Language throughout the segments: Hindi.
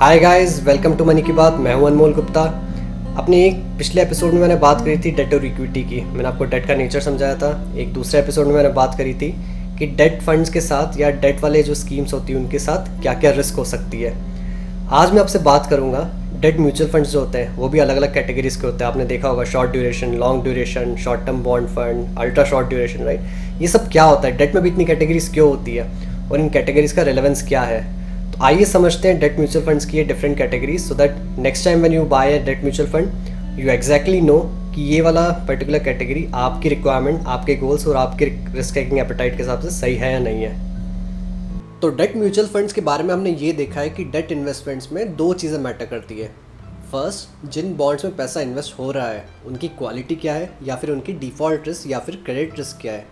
Hi guys welcome to money की बात मैं हूँ अनमोल गुप्ता। अपने एक पिछले एपिसोड में मैंने बात करी थी डेट और इक्विटी की। मैंने आपको डेट का नेचर समझाया था। एक दूसरे एपिसोड में मैंने बात करी थी कि डेट फंड्स के साथ या डेट वाले जो स्कीम्स होती हैं, उनके साथ क्या क्या रिस्क हो सकती है। आज मैं आपसे बात करूँगा डेट म्यूचुअल फंड्स जो होते हैं, वो भी अलग अलग कैटेगरीज के होते हैं। आपने देखा होगा short duration long duration short term bond fund ultra short duration right ये सब क्या होता है? डेट में भी इतनी कैटेगरीज क्यों होती है? और इन कैटेगरीज का रिलेवेंस क्या है? आइए समझते हैं डेट म्यूचुअल फंड्स की ये different categories so that next time when you buy a debt mutual fund you exactly know कि ये वाला पर्टिकुलर कैटेगरी आपकी रिक्वायरमेंट आपके गोल्स और आपके रिस्क टेकिंग एपेटाइट के हिसाब से सही है या नहीं है। तो डेट म्यूचुअल फंड्स के बारे में हमने ये देखा है कि डेट इन्वेस्टमेंट्स में दो चीज़ें मैटर करती है। फ़र्स्ट जिन बॉन्ड्स में पैसा इन्वेस्ट हो रहा है, उनकी क्वालिटी क्या है, या फिर उनकी डिफ़ॉल्ट रिस्क या फिर क्रेडिट रिस्क क्या है?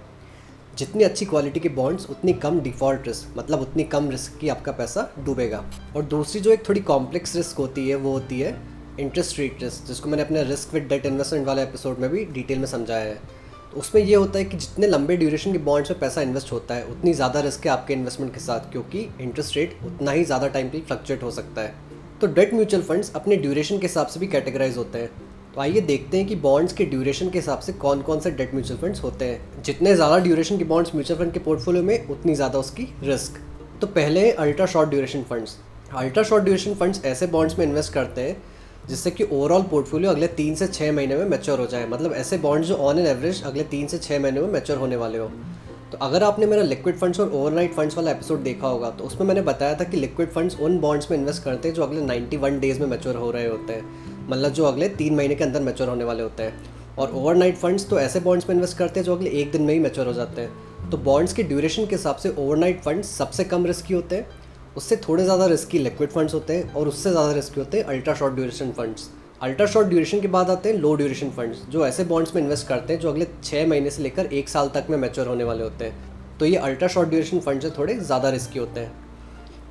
जितनी अच्छी क्वालिटी के बॉन्ड्स उतनी कम डिफ़ॉल्ट रिस्क मतलब उतनी कम रिस्क की आपका पैसा डूबेगा। और दूसरी जो एक थोड़ी कॉम्प्लेक्स रिस्क होती है, वो होती है इंटरेस्ट रेट रिस्क जिसको मैंने अपने रिस्क विद डेट इन्वेस्टमेंट वाले एपिसोड में भी डिटेल में समझाया है। तो उसमें ये होता है कि जितने लंबे ड्यूरेशन के बॉन्ड्स में पैसा इन्वेस्ट होता है, उतनी ज़्यादा रिस्क है आपके इन्वेस्टमेंट के साथ, क्योंकि इंटरेस्ट रेट उतना ही ज़्यादा टाइम के फ्लक्चुएट हो सकता है। तो डेट म्यूचुअल फंड्स अपने ड्यूरेशन के हिसाब से भी कैटेगराइज होते हैं। तो आइए देखते हैं कि बॉन्ड्स के ड्यूरेशन के हिसाब से कौन कौन से डेट म्यूचुअल फंड्स होते हैं। जितने ज़्यादा ड्यूरेशन के बॉन्ड्स म्यूचुअल फंड के पोर्टफोलियो में, उतनी ज़्यादा उसकी रिस्क तो पहले ultra short duration funds ultra short duration funds ऐसे बॉन्ड्स में इन्वेस्ट करते हैं, जिससे कि ओवरऑल पोर्टफोलियो अगले तीन से छः महीने में मैच्योर हो जाए। मतलब ऐसे बॉन्ड्स जो ऑन एन एवरेज अगले तीन से छः महीने में मैच्योर होने वाले हो। तो अगर आपने मेरा लिक्विड फंड्स और ओवरनाइट फंड्स वाला एपिसोड देखा होगा तो उसमें मैंने बताया था कि लिक्विड फंड्स उन बॉन्ड्स में इन्वेस्ट करते हैं जो अगले 91 डेज़ में मैच्योर हो रहे होते हैं। मतलब जो अगले तीन महीने के अंदर मैच्योर होने वाले होते हैं। और ओवरनाइट फंड्स तो ऐसे बॉन्ड्स में इन्वेस्ट करते हैं जो अगले एक दिन में ही मैच्योर हो जाते हैं। तो बॉन्ड्स के ड्यूरेशन के हिसाब से ओवरनाइट फंड्स सबसे कम रिस्की होते हैं। उससे थोड़े ज़्यादा रिस्की लिक्विड फंड्स होते हैं और उससे ज़्यादा रिस्की होते हैं ultra short duration funds ultra short duration के बाद आते हैं लो ड्यूरेशन फंड्स जो ऐसे बॉन्ड्स में इन्वेस्ट करते हैं जो अगले छः महीने से लेकर एक साल तक में मैच्योर होने वाले होते हैं। तो ये अल्ट्रा शॉर्ट ड्यूरेशन फंड्स थोड़े ज़्यादा रिस्की होते हैं।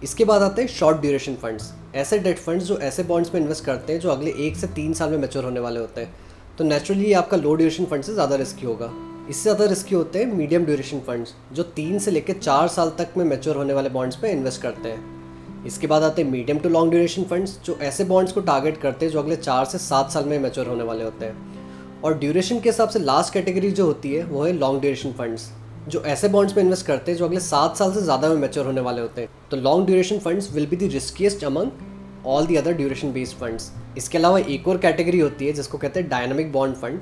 इसके बाद आते हैं शॉर्ट ड्यूरेशन फंड्स ऐसे डेट फंड्स जो ऐसे बॉन्ड्स में इन्वेस्ट करते हैं जो अगले एक से तीन साल में मैच्योर होने वाले होते हैं। तो नेचुरली आपका लो ड्यूरेशन फंड से ज़्यादा रिस्की होगा। इससे ज़्यादा रिस्की होते हैं मीडियम ड्यूरेशन फंड्स जो तीन से लेकर चार साल तक में मैच्योर होने वाले बॉन्ड्स में इन्वेस्ट करते हैं। इसके बाद आते हैं medium to long duration funds जो ऐसे बॉन्ड्स को टारगेट करते हैं जो अगले चार से सात साल में मैच्योर होने वाले होते हैं। और ड्यूरेशन के हिसाब से लास्ट कैटेगरी जो होती है, वो है लॉन्ग ड्यूरेशन फंड्स जो ऐसे बॉन्ड्स में इन्वेस्ट करते हैं जो अगले सात साल से ज़्यादा में मैच्योर होने वाले होते हैं। तो long duration funds will be the riskiest among all the other duration based funds इसके अलावा एक और कैटेगरी होती है जिसको कहते हैं dynamic bond fund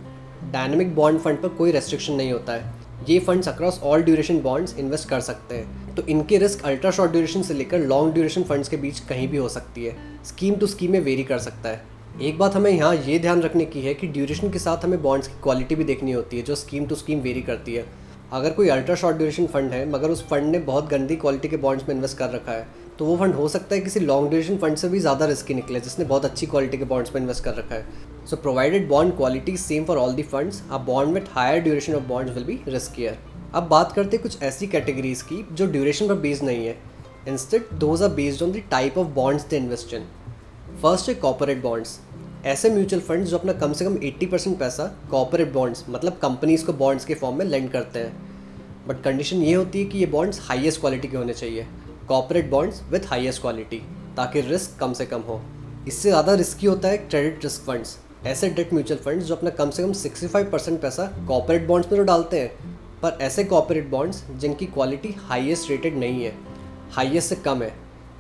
dynamic bond fund पर कोई रेस्ट्रिक्शन नहीं होता है। ये funds across all duration bonds invest कर सकते हैं। तो इनके रिस्क अल्ट्रा शॉर्ट ड्यूरेशन से लेकर लॉन्ग ड्यूरेशन फंड्स के बीच कहीं भी हो सकती है। स्कीम टू स्कीम में वेरी कर सकता है। एक बात हमें यहाँ ये ध्यान रखने की है कि ड्यूरेशन के साथ हमें बॉन्ड्स की क्वालिटी भी देखनी होती है, जो स्कीम टू स्कीम वेरी करती है। अगर कोई अल्ट्रा शॉर्ट ड्यूरेशन फंड है, मगर उस फंड ने बहुत गंदी क्वालिटी के बॉन्ड्स में इन्वेस्ट कर रखा है तो वो फंड हो सकता है किसी लॉन्ग ड्यूरेशन फंड से भी ज़्यादा रिस्की निकले, जिसने बहुत अच्छी क्वालिटी के बॉन्ड्स में इन्वेस्ट कर रखा है। So provided bond quality same for all the funds a bond with higher duration of bonds will be riskier अब बात करते हैं कुछ ऐसी कैटेगरीज की, जो ड्यूरेशन पर बेस्ड नहीं है। Instead those are based on the type of bonds the invest in first है कॉपोरेट बॉन्ड्स ऐसे म्यूचुअल फंड्स जो अपना कम से कम 80 परसेंट पैसा कॉपोरेट बॉन्ड्स मतलब कंपनीज़ को बॉन्ड्स के फॉर्म में लेंड करते हैं। बट कंडीशन ये होती है कि ये बॉन्ड्स हाईएस्ट क्वालिटी के होने चाहिए। Corporate bonds with highest quality ताकि रिस्क कम से कम हो। इससे ज़्यादा रिस्की होता है क्रेडिट रिस्क फंड्स ऐसे डेट म्यूचुअल फंड्स जो अपना कम से कम 65 परसेंट पैसा कॉपोरेट बॉन्ड्स में तो डालते हैं, पर ऐसे कॉपोरेट बॉन्ड्स जिनकी क्वालिटी हाईएस्ट रेटेड नहीं है हाईएस्ट से कम है,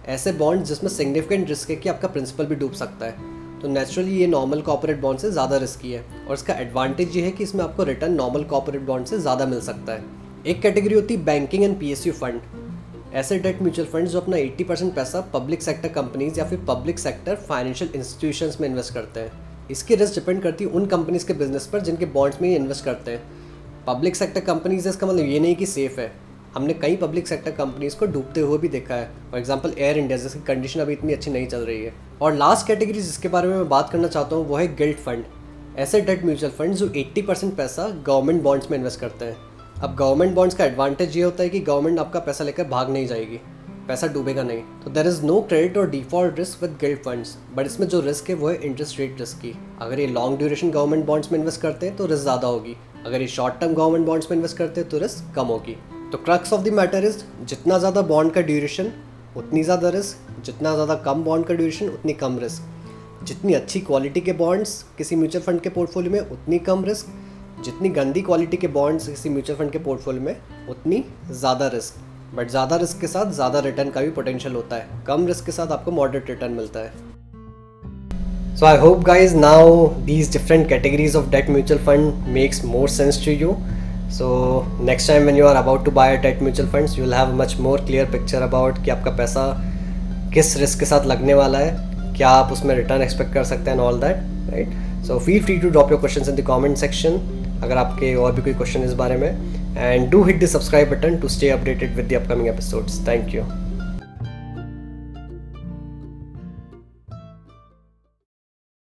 ऐसे बॉन्ड्स जिसमें सिग्निफिकेंट रिस्क है कि आपका प्रिंसिपल भी डूब सकता है। तो नेचुरली ये नॉर्मल कॉपोरेट बॉन्ड से ज़्यादा रिस्की है। और इसका एडवांटेज ये है कि इसमें आपको रिटर्न नॉर्मल कॉपोरेट बॉन्ड से ज़्यादा मिल सकता है। एक कैटेगरी होती है बैंकिंग एंड पीएसयू फंड ऐसे डेट म्यूचुअल फंड जो अपना 80 परसेंट पैसा पब्लिक सेक्टर कंपनीज़ या फिर पब्लिक सेक्टर फाइनेंशियल इंस्टीट्यूशन में इन्वेस्ट करते हैं। इसकी रिस्क डिपेंड करती है उन कंपनीज़ के बिज़नेस पर जिनके बॉन्ड्स में ये इन्वेस्ट करते हैं। पब्लिक सेक्टर कंपनीज़ इसका मतलब ये नहीं कि सेफ़ है। हमने कई पब्लिक सेक्टर कंपनीज़ को डूबते हुए भी देखा है। फॉर एग्ज़ाम्पल एयर इंडिया जिसकी कंडीशन अभी इतनी अच्छी नहीं चल रही है। और लास्ट कैटेगरी जिसके बारे में मैं बात करना चाहता हूँ, वो है गिल्ट फंड ऐसे डेट म्यूचुअल फंड जो 80 परसेंट पैसा गवर्नमेंट बॉन्ड्स में इन्वेस्ट करते हैं। अब गवर्नमेंट बॉन्ड्स का एडवांटेज ये होता है कि गवर्नमेंट आपका पैसा लेकर भाग नहीं जाएगी। पैसा डूबेगा नहीं। तो देर इज़ नो क्रेडिट और default risk with gilt funds but इसमें जो रिस्क है, वो है इंटरेस्ट रेट रिस्क की। अगर ये लॉन्ग ड्यूरेशन गवर्नमेंट बॉन्ड्स में इन्वेस्ट करते हैं तो रिस्क ज़्यादा होगी। अगर ये शॉर्ट टर्म गवर्नमेंट बॉन्ड्स में इन्वेस्ट करते हैं तो रिस्क कम होगी। तो crux of the matter is जितना ज़्यादा बॉन्ड का ड्यूरेशन उतनी ज़्यादा रिस्क जितना ज़्यादा कम बॉन्ड का ड्यूरेशन उतनी कम रिस्क जितनी अच्छी क्वालिटी के बॉन्ड्स किसी म्यूचुअल फंड के पोर्टफोलियो में, उतनी कम रिस्क जितनी गंदी क्वालिटी के बॉन्ड्स किसी म्यूचुअल फंड के पोर्टफोलियो में, उतनी ज़्यादा रिस्क बट ज़्यादा रिस्क के साथ ज़्यादा रिटर्न का भी पोटेंशियल होता है. कम रिस्क के साथ आपको मॉडरेट रिटर्न मिलता है. So I hope guys now these different categories of debt mutual fund makes more sense to you so next time when you are about to buy debt mutual funds you will have much more clear picture about कि आपका पैसा किस रिस्क के साथ लगने वाला है, क्या आप उसमें रिटर्न एक्सपेक्ट कर सकते हैं all that right so feel free to drop your question in the comment section अगर आपके और भी कोई क्वेश्चन इस बारे में। And do hit the subscribe button to stay updated with the upcoming episodes thank you.